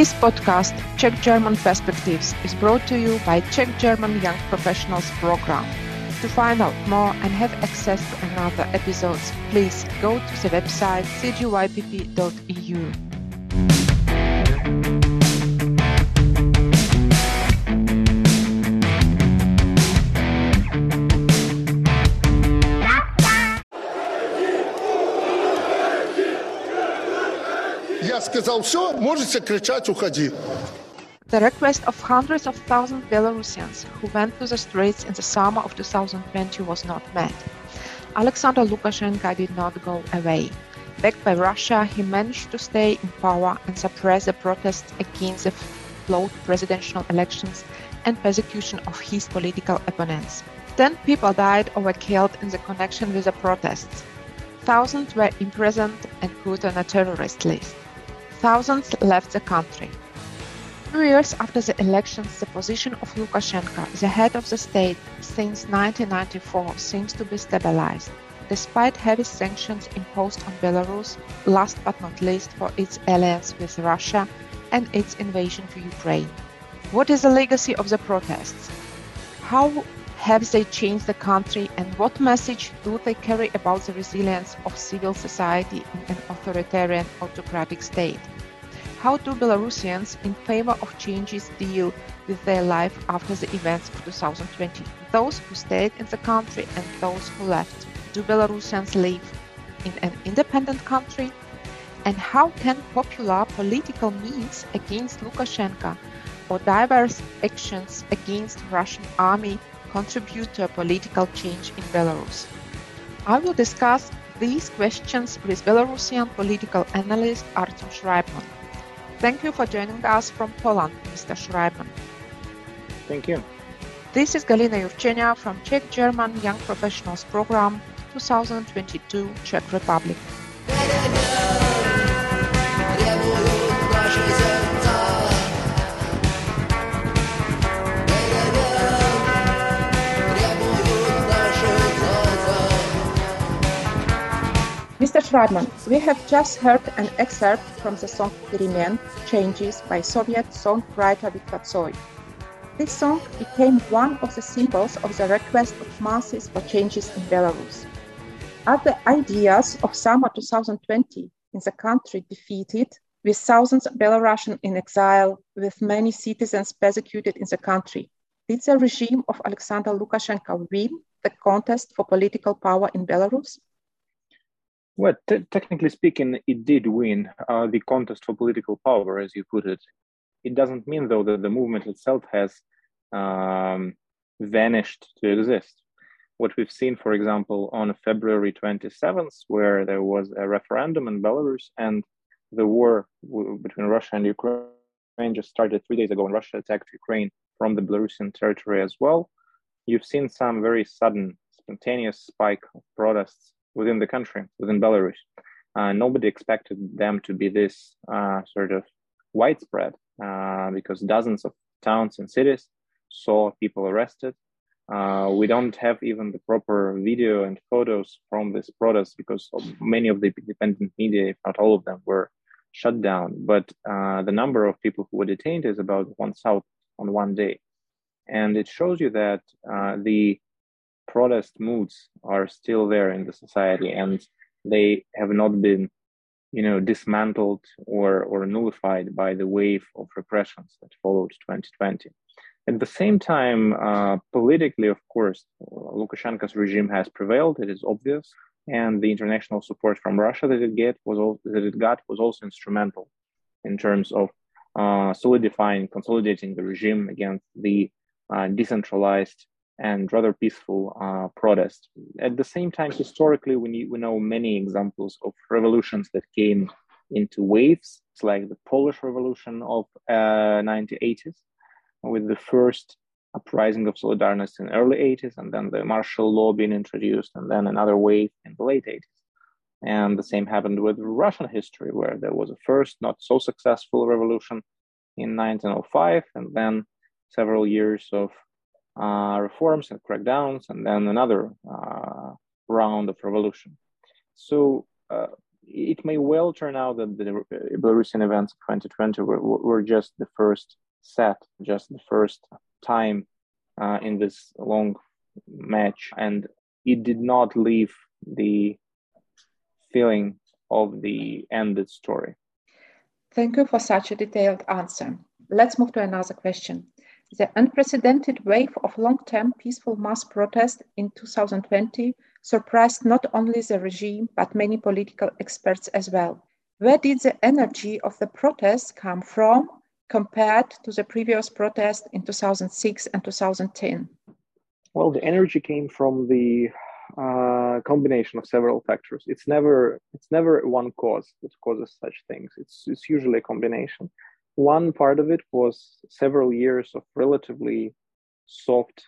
This podcast, Czech German Perspectives, is brought to you by Czech German Young Professionals Program. To find out more and have access to another episodes, please go to the website cgypp.eu. сказал все, можете кричать, уходи. The request of hundreds of thousands Belarusians who went to the streets in the summer of 2020 was not met. Alexander Lukashenko did not go away. Backed by Russia, he managed to stay in power and suppress the protests against the flawed presidential elections and persecution of his political opponents. Ten people died or were killed in the connection with the protests. Thousands were imprisoned and put on a terrorist list. Thousands left the country. Two years after the elections, the position of Lukashenko, the head of the state since 1994, seems to be stabilized, despite heavy sanctions imposed on Belarus, last but not least for its alliance with Russia and its invasion to Ukraine. What is the legacy of the protests? How have they changed the country and what message do they carry about the resilience of civil society in an authoritarian autocratic state? How do Belarusians in favor of changes deal with their life after the events of 2020? Those who stayed in the country and those who left. Do Belarusians live in an independent country? And how can popular political means against Lukashenko or diverse actions against Russian army contribute to a political change in Belarus? I will discuss these questions with Belarusian political analyst Artem Schreibman. Thank you for joining us from Poland, Mr. Schreibman. Thank you. This is Galina Yurchenia from Czech German Young Professionals Program 2022 Czech Republic. Mr. Schreibman, we have just heard an excerpt from the song Peremen Changes by Soviet songwriter Viktor Tsoi. This song became one of the symbols of the request of masses for changes in Belarus. Are the ideas of summer 2020 in the country defeated, with thousands of Belarusians in exile, with many citizens persecuted in the country? Did the regime of Alexander Lukashenko win the contest for political power in Belarus? Well, t- technically speaking, it did win uh, the contest for political power, as you put it. It doesn't mean, though, that the movement itself has um, vanished to exist. What we've seen, for example, on February 27th, where there was a referendum in Belarus and the war w- between Russia and Ukraine just started three days ago, and Russia attacked Ukraine from the Belarusian territory as well. You've seen some very sudden, spontaneous spike of protests within the country, within Belarus. Uh, nobody expected them to be this uh, sort of widespread uh, because dozens of towns and cities saw people arrested. Uh, we don't have even the proper video and photos from this protest because many of the independent media, if not all of them, were shut down. But uh, the number of people who were detained is about one thousand on one day. And it shows you that the protest moods are still there in the society and they have not been you know dismantled or or nullified by the wave of repressions that followed 2020 at the same time uh, politically of course lukashenko's regime has prevailed it is obvious and the international support from russia that it get was all, that it got was also instrumental in terms of uh, solidifying consolidating the regime against the uh, decentralized and rather peaceful uh, protest. At the same time, historically, we, need, we know many examples of revolutions that came into waves. It's like the Polish Revolution of uh, 1980s, with the first uprising of Solidarność in early 80s, and then the martial law being introduced, and then another wave in the late 80s. And the same happened with Russian history, where there was a first not so successful revolution in 1905, and then several years of reforms and crackdowns, and then another uh, round of revolution. So uh, it may well turn out that the Belarusian events of 2020 were, were just the first set, just the first time uh, in this long match, and it did not leave the feeling of the ended story. Thank you for such a detailed answer. Let's move to another question. The unprecedented wave of long term peaceful mass protests in 2020 surprised not only the regime but many political experts as well. Where did the energy of the protests come from compared to the previous protests in 2006 and 2010? Well, the energy came from the uh, combination of several factors. It's never it's never one cause that causes such things. It's it's usually a combination. One part of it was several years of relatively soft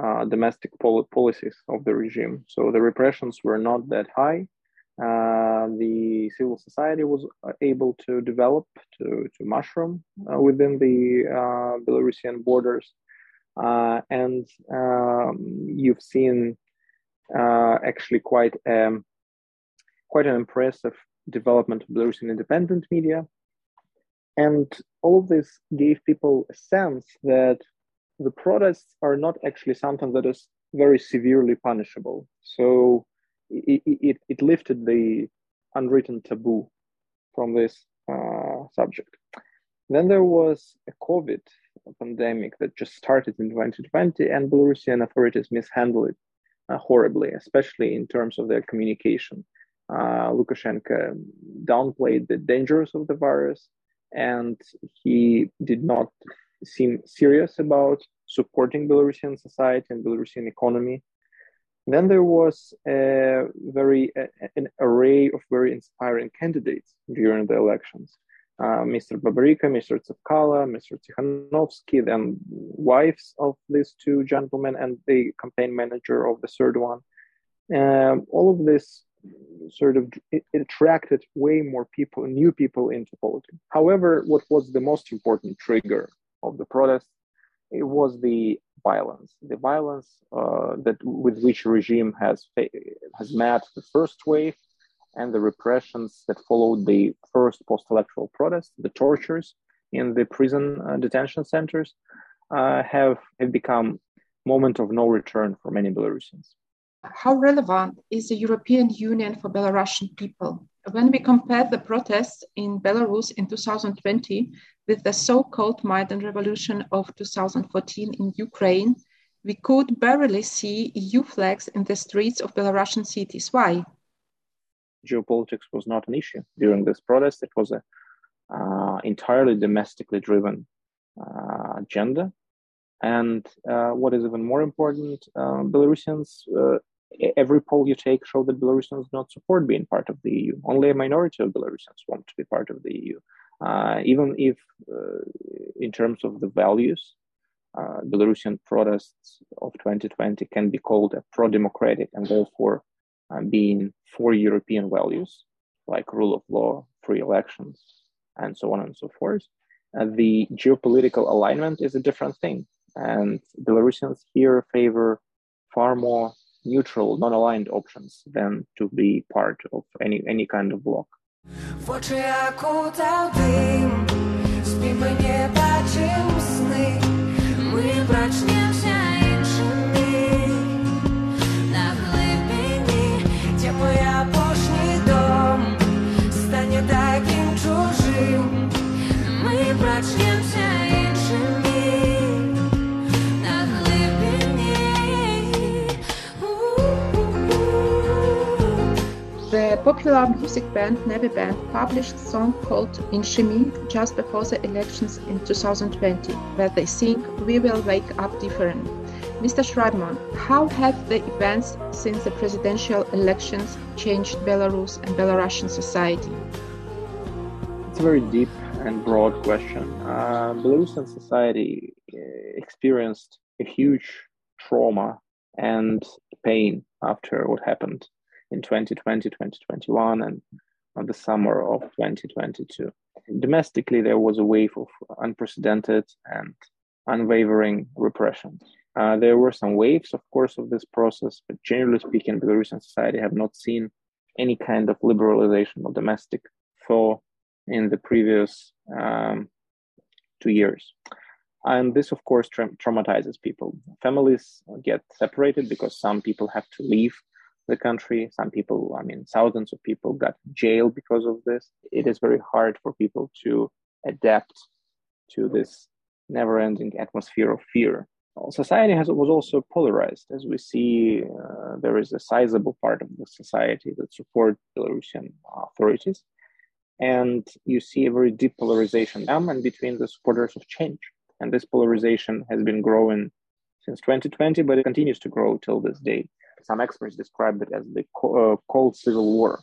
uh, domestic pol- policies of the regime. So the repressions were not that high. Uh, the civil society was able to develop to, to mushroom uh, within the uh, Belarusian borders. Uh, and um, you've seen uh, actually quite um, quite an impressive development of Belarusian independent media, and all of this gave people a sense that the protests are not actually something that is very severely punishable. So it, it, it lifted the unwritten taboo from this uh, subject. Then there was a COVID pandemic that just started in 2020, and Belarusian authorities mishandled it uh, horribly, especially in terms of their communication. Uh, Lukashenko downplayed the dangers of the virus, and he did not seem serious about supporting Belarusian society and Belarusian economy. Then there was a very an array of very inspiring candidates during the elections. Uh, Mr. Babaryka, Mr. Tsepkalo, Mr. Tikhanovsky, then wives of these two gentlemen, and the campaign manager of the third one. Um, all of this sort of it, attracted way more people, new people into politics. However, what was the most important trigger of the protest? It was the violence, the violence uh, that with which regime has has met the first wave and the repressions that followed the first post-electoral protest, the tortures in the prison uh, detention centers, uh, have, have become moment of no return for many Belarusians. How relevant is the European Union for Belarusian people? When we compare the protests in Belarus in 2020 with the so-called Maidan revolution of 2014 in Ukraine, we could barely see EU flags in the streets of Belarusian cities. Why? geopolitics was not an issue during this protest. It was an uh, entirely domestically driven uh, agenda. And uh, what is even more important, uh, Belarusians, uh, every poll you take show that Belarusians do not support being part of the EU. Only a minority of Belarusians want to be part of the EU. Uh, even if, in terms of the values, Belarusian protests of 2020 can be called a pro-democratic and therefore being for European values like rule of law, free elections, and so on and so forth. Uh, the geopolitical alignment is a different thing, and Belarusians here favor far more neutral, non-aligned options than to be part of any any kind of bloc. The popular music band Naviband published a song called In Inshimi just before the elections in 2020, where they sing We Will Wake Up Different. Mr. Schreibman, how have the events since the presidential elections changed Belarus and Belarusian society? It's a very deep and broad question. Uh, Belarusian society uh, experienced a huge trauma and pain after what happened in 2020, 2021, and the summer of 2022. Domestically, there was a wave of unprecedented and unwavering repression. Uh, there were some waves, of course, of this process, but generally speaking, Belarusian society have not seen any kind of liberalization of domestic thought in the previous um, two years. And this, of course, tra- traumatizes people. Families get separated because some people have to leave the country. Some people, I mean, thousands of people got jailed because of this. It is very hard for people to adapt to this never ending atmosphere of fear. Society has was also polarized, as we see. Uh, there is a sizable part of the society that support Belarusian authorities, and you see a very deep polarization among and between the supporters of change. And this polarization has been growing since 2020, but it continues to grow till this day. Some experts describe it as the uh, cold civil war.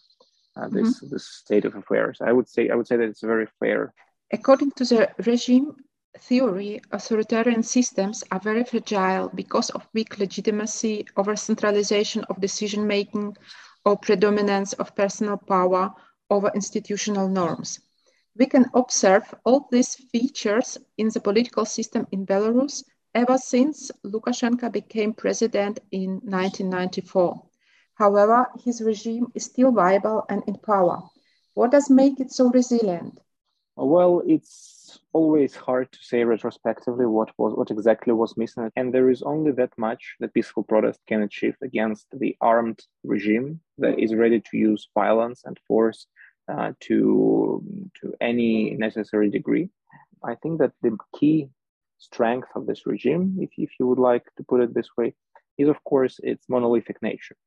Uh, this mm-hmm. this state of affairs. I would say I would say that it's very fair. According to the regime theory, authoritarian systems are very fragile because of weak legitimacy, over centralization of decision making, or predominance of personal power over institutional norms. We can observe all these features in the political system in Belarus ever since Lukashenko became president in 1994. However, his regime is still viable and in power. What does make it so resilient? Well, it's always hard to say retrospectively what was what exactly was missing, and there is only that much that peaceful protest can achieve against the armed regime that is ready to use violence and force uh, to to any necessary degree. I think that the key strength of this regime, if, if you would like to put it this way, is of course its monolithic nature.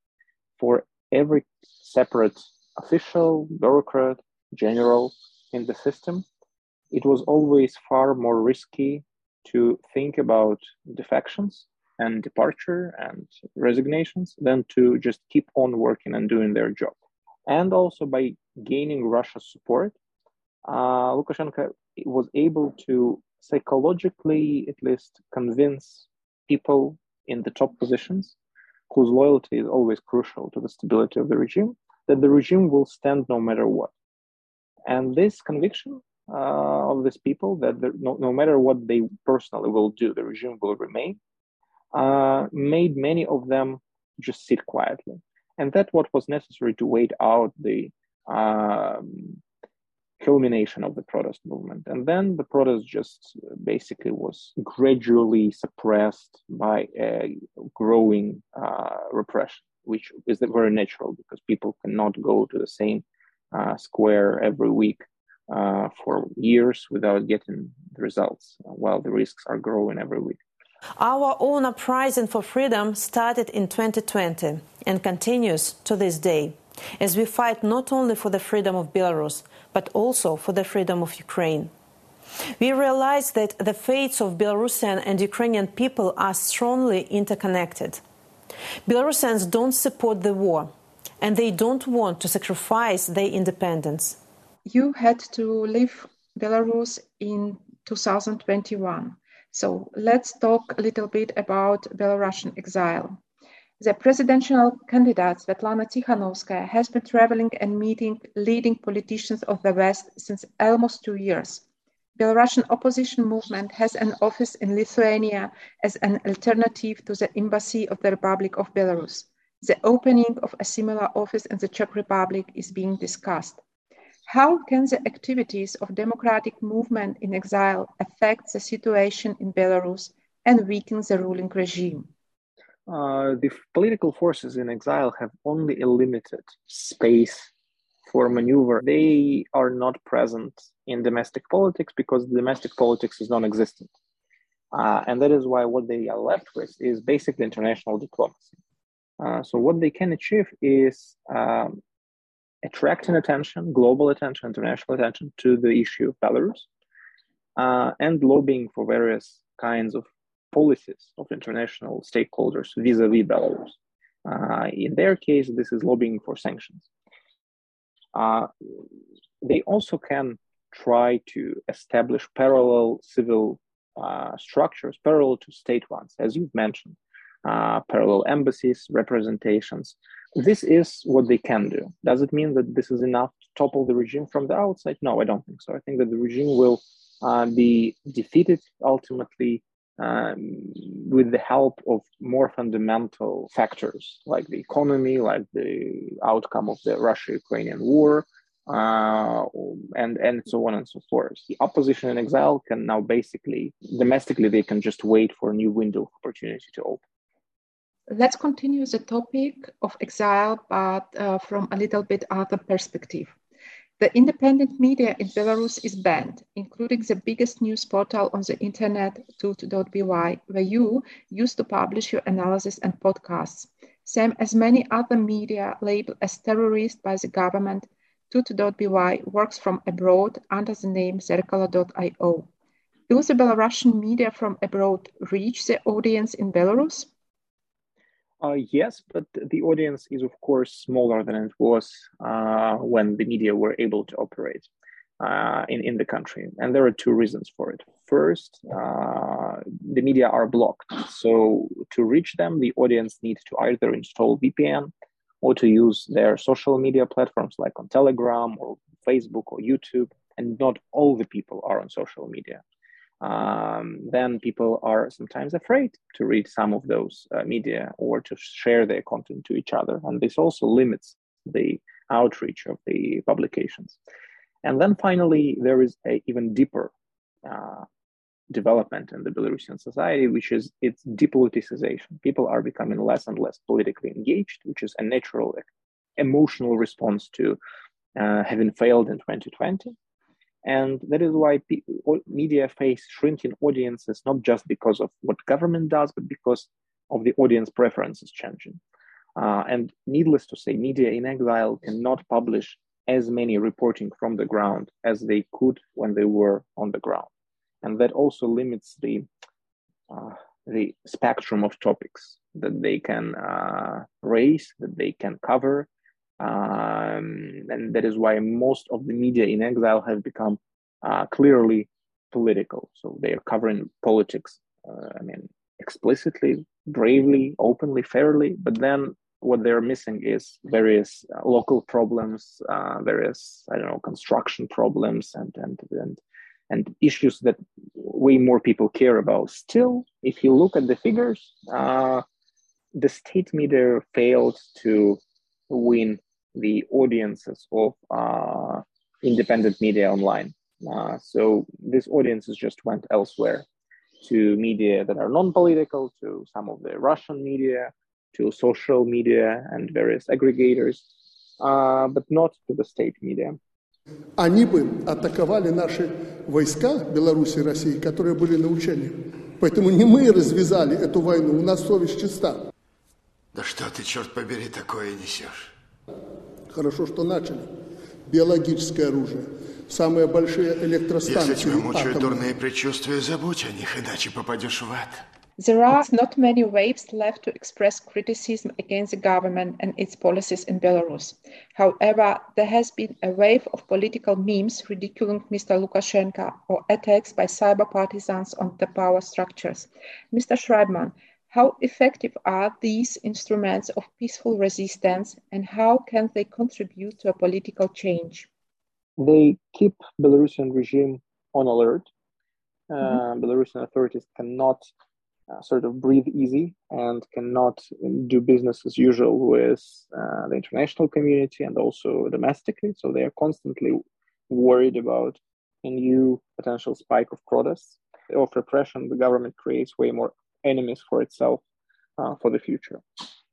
For every separate official, bureaucrat, general in the system, it was always far more risky to think about defections and departure and resignations than to just keep on working and doing their job. And also by gaining Russia's support, uh, Lukashenko was able to psychologically, at least, convince people in the top positions, whose loyalty is always crucial to the stability of the regime, that the regime will stand no matter what. And this conviction uh, of these people that no, no matter what they personally will do, the regime will remain, uh, made many of them just sit quietly. And that what was necessary to wait out the um, culmination of the protest movement. And then the protest just basically was gradually suppressed by a growing uh, repression, which is very natural because people cannot go to the same uh, square every week uh, for years without getting the results, while the risks are growing every week. Our own uprising for freedom started in 2020 and continues to this day as we fight not only for the freedom of Belarus, but also for the freedom of Ukraine. We realize that the fates of Belarusian and Ukrainian people are strongly interconnected. Belarusians don't support the war, and they don't want to sacrifice their independence. You had to leave Belarus in 2021. So let's talk a little bit about Belarusian exile. The presidential candidate Svetlana Tikhanovskaya has been traveling and meeting leading politicians of the West since almost two years. The Belarusian opposition movement has an office in Lithuania as an alternative to the embassy of the Republic of Belarus. The opening of a similar office in the Czech Republic is being discussed. How can the activities of democratic movement in exile affect the situation in Belarus and weaken the ruling regime? Uh, the political forces in exile have only a limited space for maneuver. They are not present in domestic politics because domestic politics is non existent. Uh, and that is why what they are left with is basically international diplomacy. Uh, so, what they can achieve is um, attracting attention, global attention, international attention to the issue of Belarus, uh, and lobbying for various kinds of policies of international stakeholders vis-a-vis Belarus. Uh, in their case, this is lobbying for sanctions. Uh, they also can try to establish parallel civil uh, structures, parallel to state ones, as you've mentioned, uh, parallel embassies, representations, this is what they can do. Does it mean that this is enough to topple the regime from the outside? No, I don't think so. I think that the regime will uh, be defeated ultimately um, with the help of more fundamental factors like the economy, like the outcome of the Russia-Ukrainian war, uh, and and so on and so forth. The opposition in exile can now basically domestically they can just wait for a new window of opportunity to open. Let's continue the topic of exile, but uh, from a little bit other perspective. The independent media in Belarus is banned, including the biggest news portal on the internet, tut.by, where you used to publish your analysis and podcasts. Same as many other media labeled as terrorist by the government, tut.by works from abroad under the name Zerkalo.io. Do the Belarusian media from abroad reach the audience in Belarus? Uh, yes, but the audience is, of course, smaller than it was uh, when the media were able to operate uh, in, in the country. And there are two reasons for it. First, uh, the media are blocked. So, to reach them, the audience needs to either install VPN or to use their social media platforms like on Telegram or Facebook or YouTube. And not all the people are on social media um, then people are sometimes afraid to read some of those uh, media or to share their content to each other. And this also limits the outreach of the publications. And then finally, there is a even deeper uh, development in the Belarusian society, which is its depoliticization. People are becoming less and less politically engaged, which is a natural emotional response to uh, having failed in 2020 and that is why media face shrinking audiences, not just because of what government does, but because of the audience preferences changing. Uh, and needless to say, media in exile cannot publish as many reporting from the ground as they could when they were on the ground. And that also limits the, uh, the spectrum of topics that they can uh, raise, that they can cover, um, and that is why most of the media in exile have become uh, clearly political. So they are covering politics, uh, I mean, explicitly, bravely, openly, fairly, but then what they're missing is various uh, local problems, uh, various, I don't know, construction problems and, and, and, and issues that way more people care about. Still, if you look at the figures, uh, the state media failed to win the audiences of uh, independent media online. Uh, so this audiences just went elsewhere to media that are non-political, to some of the Russian media, to social media and various aggregators, uh, but not to the state media. Они бы атаковали наши войска Беларуси и России, которые были на учении. Поэтому не мы развязали эту войну, у нас совесть чиста. Да что ты, черт побери, такое несешь? Хорошо, что начали. Биологическое оружие. Самые большие электростанции. Если тебя мучают дурные предчувствия, забудь о них, иначе попадешь в ад. There are not many waves left to express criticism against the government and its policies in Belarus. However, there has been a wave of political memes ridiculing Mr. Lukashenko or attacks by cyber partisans on the power structures. Mr. Schreibman, how effective are these instruments of peaceful resistance and how can they contribute to a political change? They keep Belarusian regime on alert. Uh, mm-hmm. Belarusian authorities cannot uh, sort of breathe easy and cannot do business as usual with uh, the international community and also domestically. So they are constantly worried about a new potential spike of protests. Of repression, the government creates way more enemies for itself uh, for the future.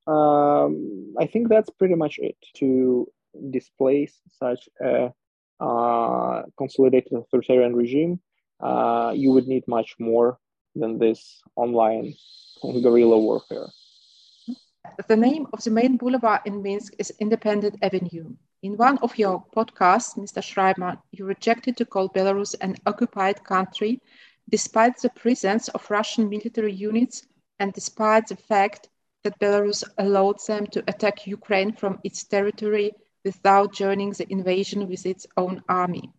Um, I think that's pretty much it. To displace such a uh, consolidated authoritarian regime, uh, you would need much more than this online guerrilla warfare. The name of the main boulevard in Minsk is Independent Avenue. In one of your podcasts, Mr. Schreiber, you rejected to call Belarus an occupied country despite the presence of Russian military units and despite the fact that Belarus allowed them to attack Ukraine from its territory without joining the invasion with its own army.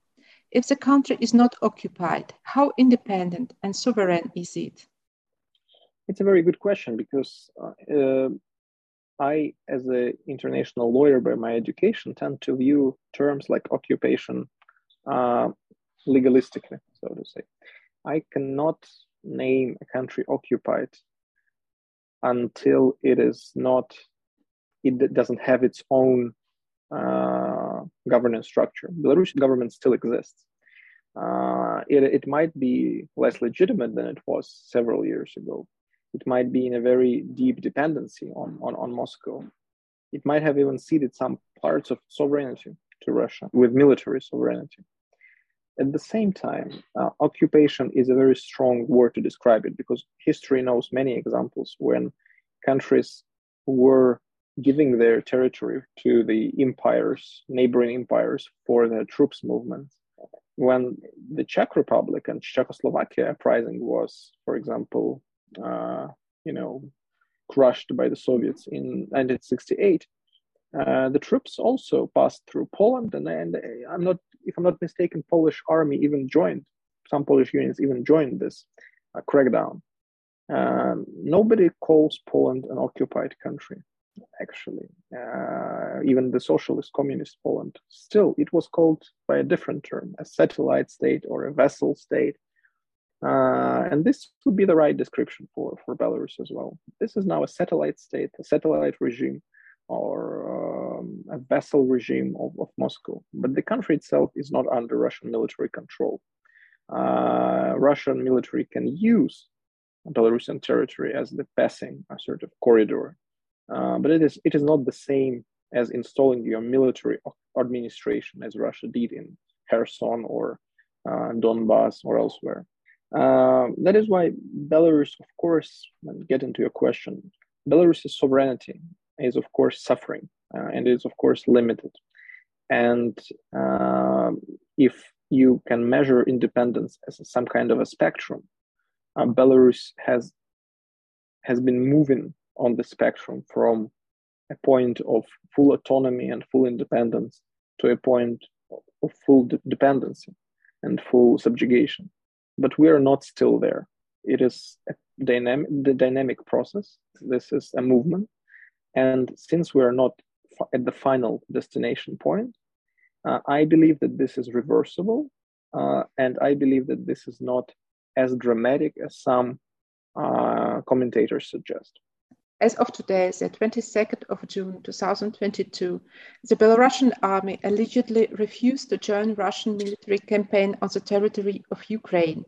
If the country is not occupied, how independent and sovereign is it? It's a very good question because uh, I, as an international lawyer by my education, tend to view terms like occupation uh, legalistically, so to say. I cannot name a country occupied until it is not, it doesn't have its own uh, governance structure. Belarusian government still exists. Uh, it, it might be less legitimate than it was several years ago. It might be in a very deep dependency on, on, on Moscow. It might have even ceded some parts of sovereignty to Russia with military sovereignty. At the same time, uh, occupation is a very strong word to describe it because history knows many examples when countries were giving their territory to the empires, neighboring empires, for their troops movement. When the Czech Republic and Czechoslovakia uprising was, for example, uh, you know, crushed by the Soviets in 1968, uh, the troops also passed through Poland, and, and I'm not, if I'm not mistaken, Polish army even joined. Some Polish units even joined this uh, crackdown. Um, nobody calls Poland an occupied country, actually. Uh, even the socialist communist Poland. Still, it was called by a different term, a satellite state or a vassal state. Uh, and this would be the right description for, for Belarus as well. This is now a satellite state, a satellite regime or um, a vassal regime of, of Moscow. But the country itself is not under Russian military control. Uh, Russian military can use Belarusian territory as the passing a sort of corridor, uh, but it is it is not the same as installing your military administration as Russia did in Kherson or uh, Donbass or elsewhere. Uh, that is why Belarus, of course, and get into your question, Belarus's sovereignty is of course suffering uh, and it's of course limited. And uh, if you can measure independence as some kind of a spectrum, uh, Belarus has has been moving on the spectrum from a point of full autonomy and full independence to a point of full de- dependency and full subjugation. But we are not still there. It is a dynamic, the dynamic process. This is a movement and since we are not at the final destination point, uh, I believe that this is reversible. Uh, and I believe that this is not as dramatic as some uh, commentators suggest. As of today, the 22nd of June 2022, the Belarusian army allegedly refused to join Russian military campaign on the territory of Ukraine.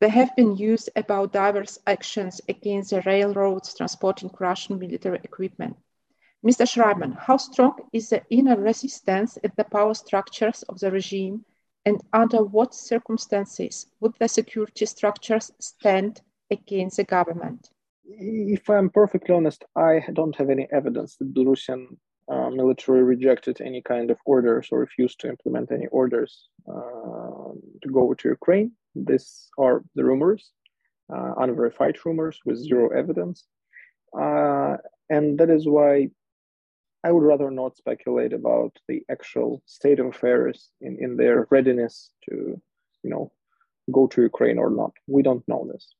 There have been news about diverse actions against the railroads transporting Russian military equipment. Mr. Schreiberman, how strong is the inner resistance at the power structures of the regime, and under what circumstances would the security structures stand against the government? If I'm perfectly honest, I don't have any evidence that Belarusian uh, military rejected any kind of orders or refused to implement any orders uh, to go to Ukraine. These are the rumors, uh, unverified rumors with zero evidence. Uh, and that is why I would rather not speculate about the actual state of affairs in, in their readiness to, you know, go to Ukraine or not. We don't know this.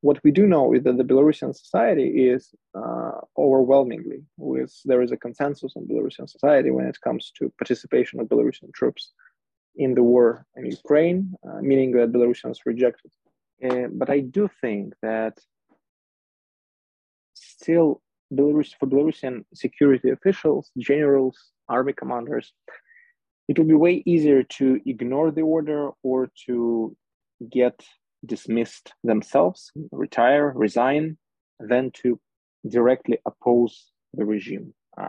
What we do know is that the Belarusian society is uh, overwhelmingly, with there is a consensus on Belarusian society when it comes to participation of Belarusian troops in the war in Ukraine, uh, meaning that Belarusians reject it. Uh, but I do think that still Belarus for Belarusian security officials, generals, army commanders, it will be way easier to ignore the order or to get dismissed themselves, retire, resign, than to directly oppose the regime. Uh,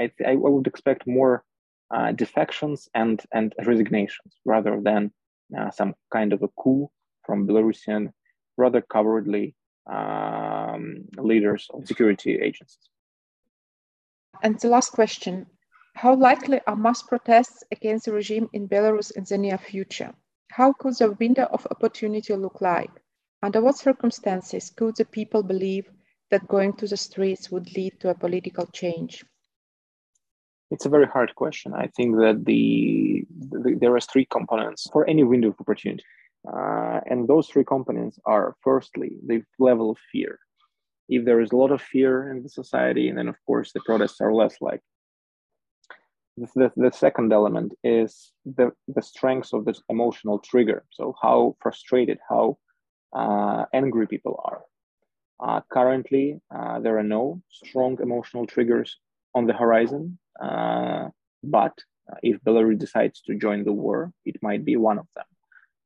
I, I, would expect more uh, defections and, and resignations rather than uh, some kind of a coup from Belarusian, rather cowardly um, leaders of security agencies. And the last question How likely are mass protests against the regime in Belarus in the near future? How could the window of opportunity look like? Under what circumstances could the people believe that going to the streets would lead to a political change? It's a very hard question. I think that the, the there are three components for any window of opportunity. Uh, and those three components are firstly, the level of fear. If there is a lot of fear in the society, and then of course the protests are less like. The, the, second element is the, the strength of this emotional trigger. So, how frustrated, how uh, angry people are. Uh, currently, uh, there are no strong emotional triggers on the horizon, uh, but if Belarus decides to join the war, it might be one of them.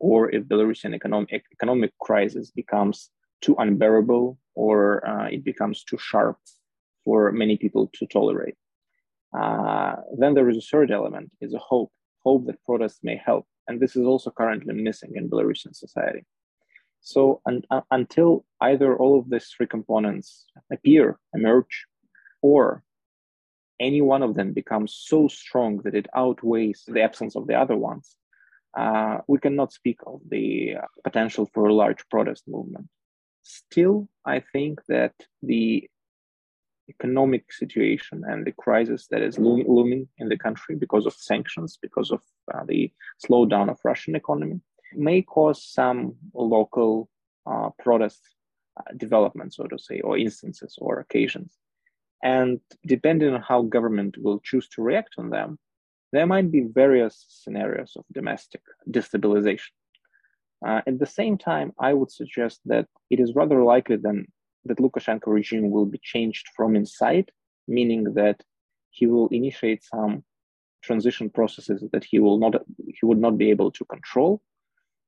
Or if Belarusian economic, economic crisis becomes too unbearable or uh, it becomes too sharp for many people to tolerate. Uh, then there is a third element, is a hope, hope that protests may help. And this is also currently missing in Belarusian society. So uh, until either all of these three components appear, emerge, or any one of them becomes so strong that it outweighs the absence of the other ones, uh, we cannot speak of the potential for a large protest movement. Still, I think that the economic situation and the crisis that is looming in the country because of sanctions, because of uh, the slowdown of Russian economy, may cause some local uh, protest uh, development, so to say, or instances or occasions. And depending on how government will choose to react on them, there might be various scenarios of domestic destabilization. Uh, at the same time, I would suggest that it is rather likely than that Lukashenko regime will be changed from inside, meaning that he will initiate some transition processes that he will not he would not be able to control,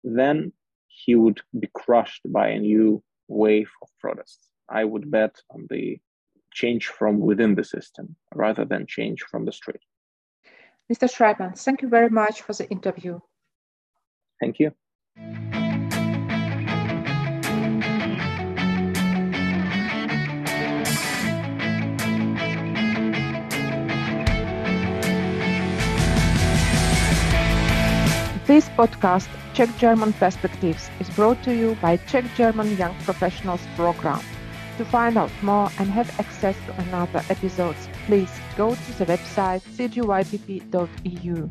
then he would be crushed by a new wave of protests. I would bet on the change from within the system rather than change from the street. Mr. Schreiber, thank you very much for the interview. Thank you. This podcast, Czech German Perspectives, is brought to you by Czech German Young Professionals Program. To find out more and have access to another episodes, please go to the website cgypp.eu.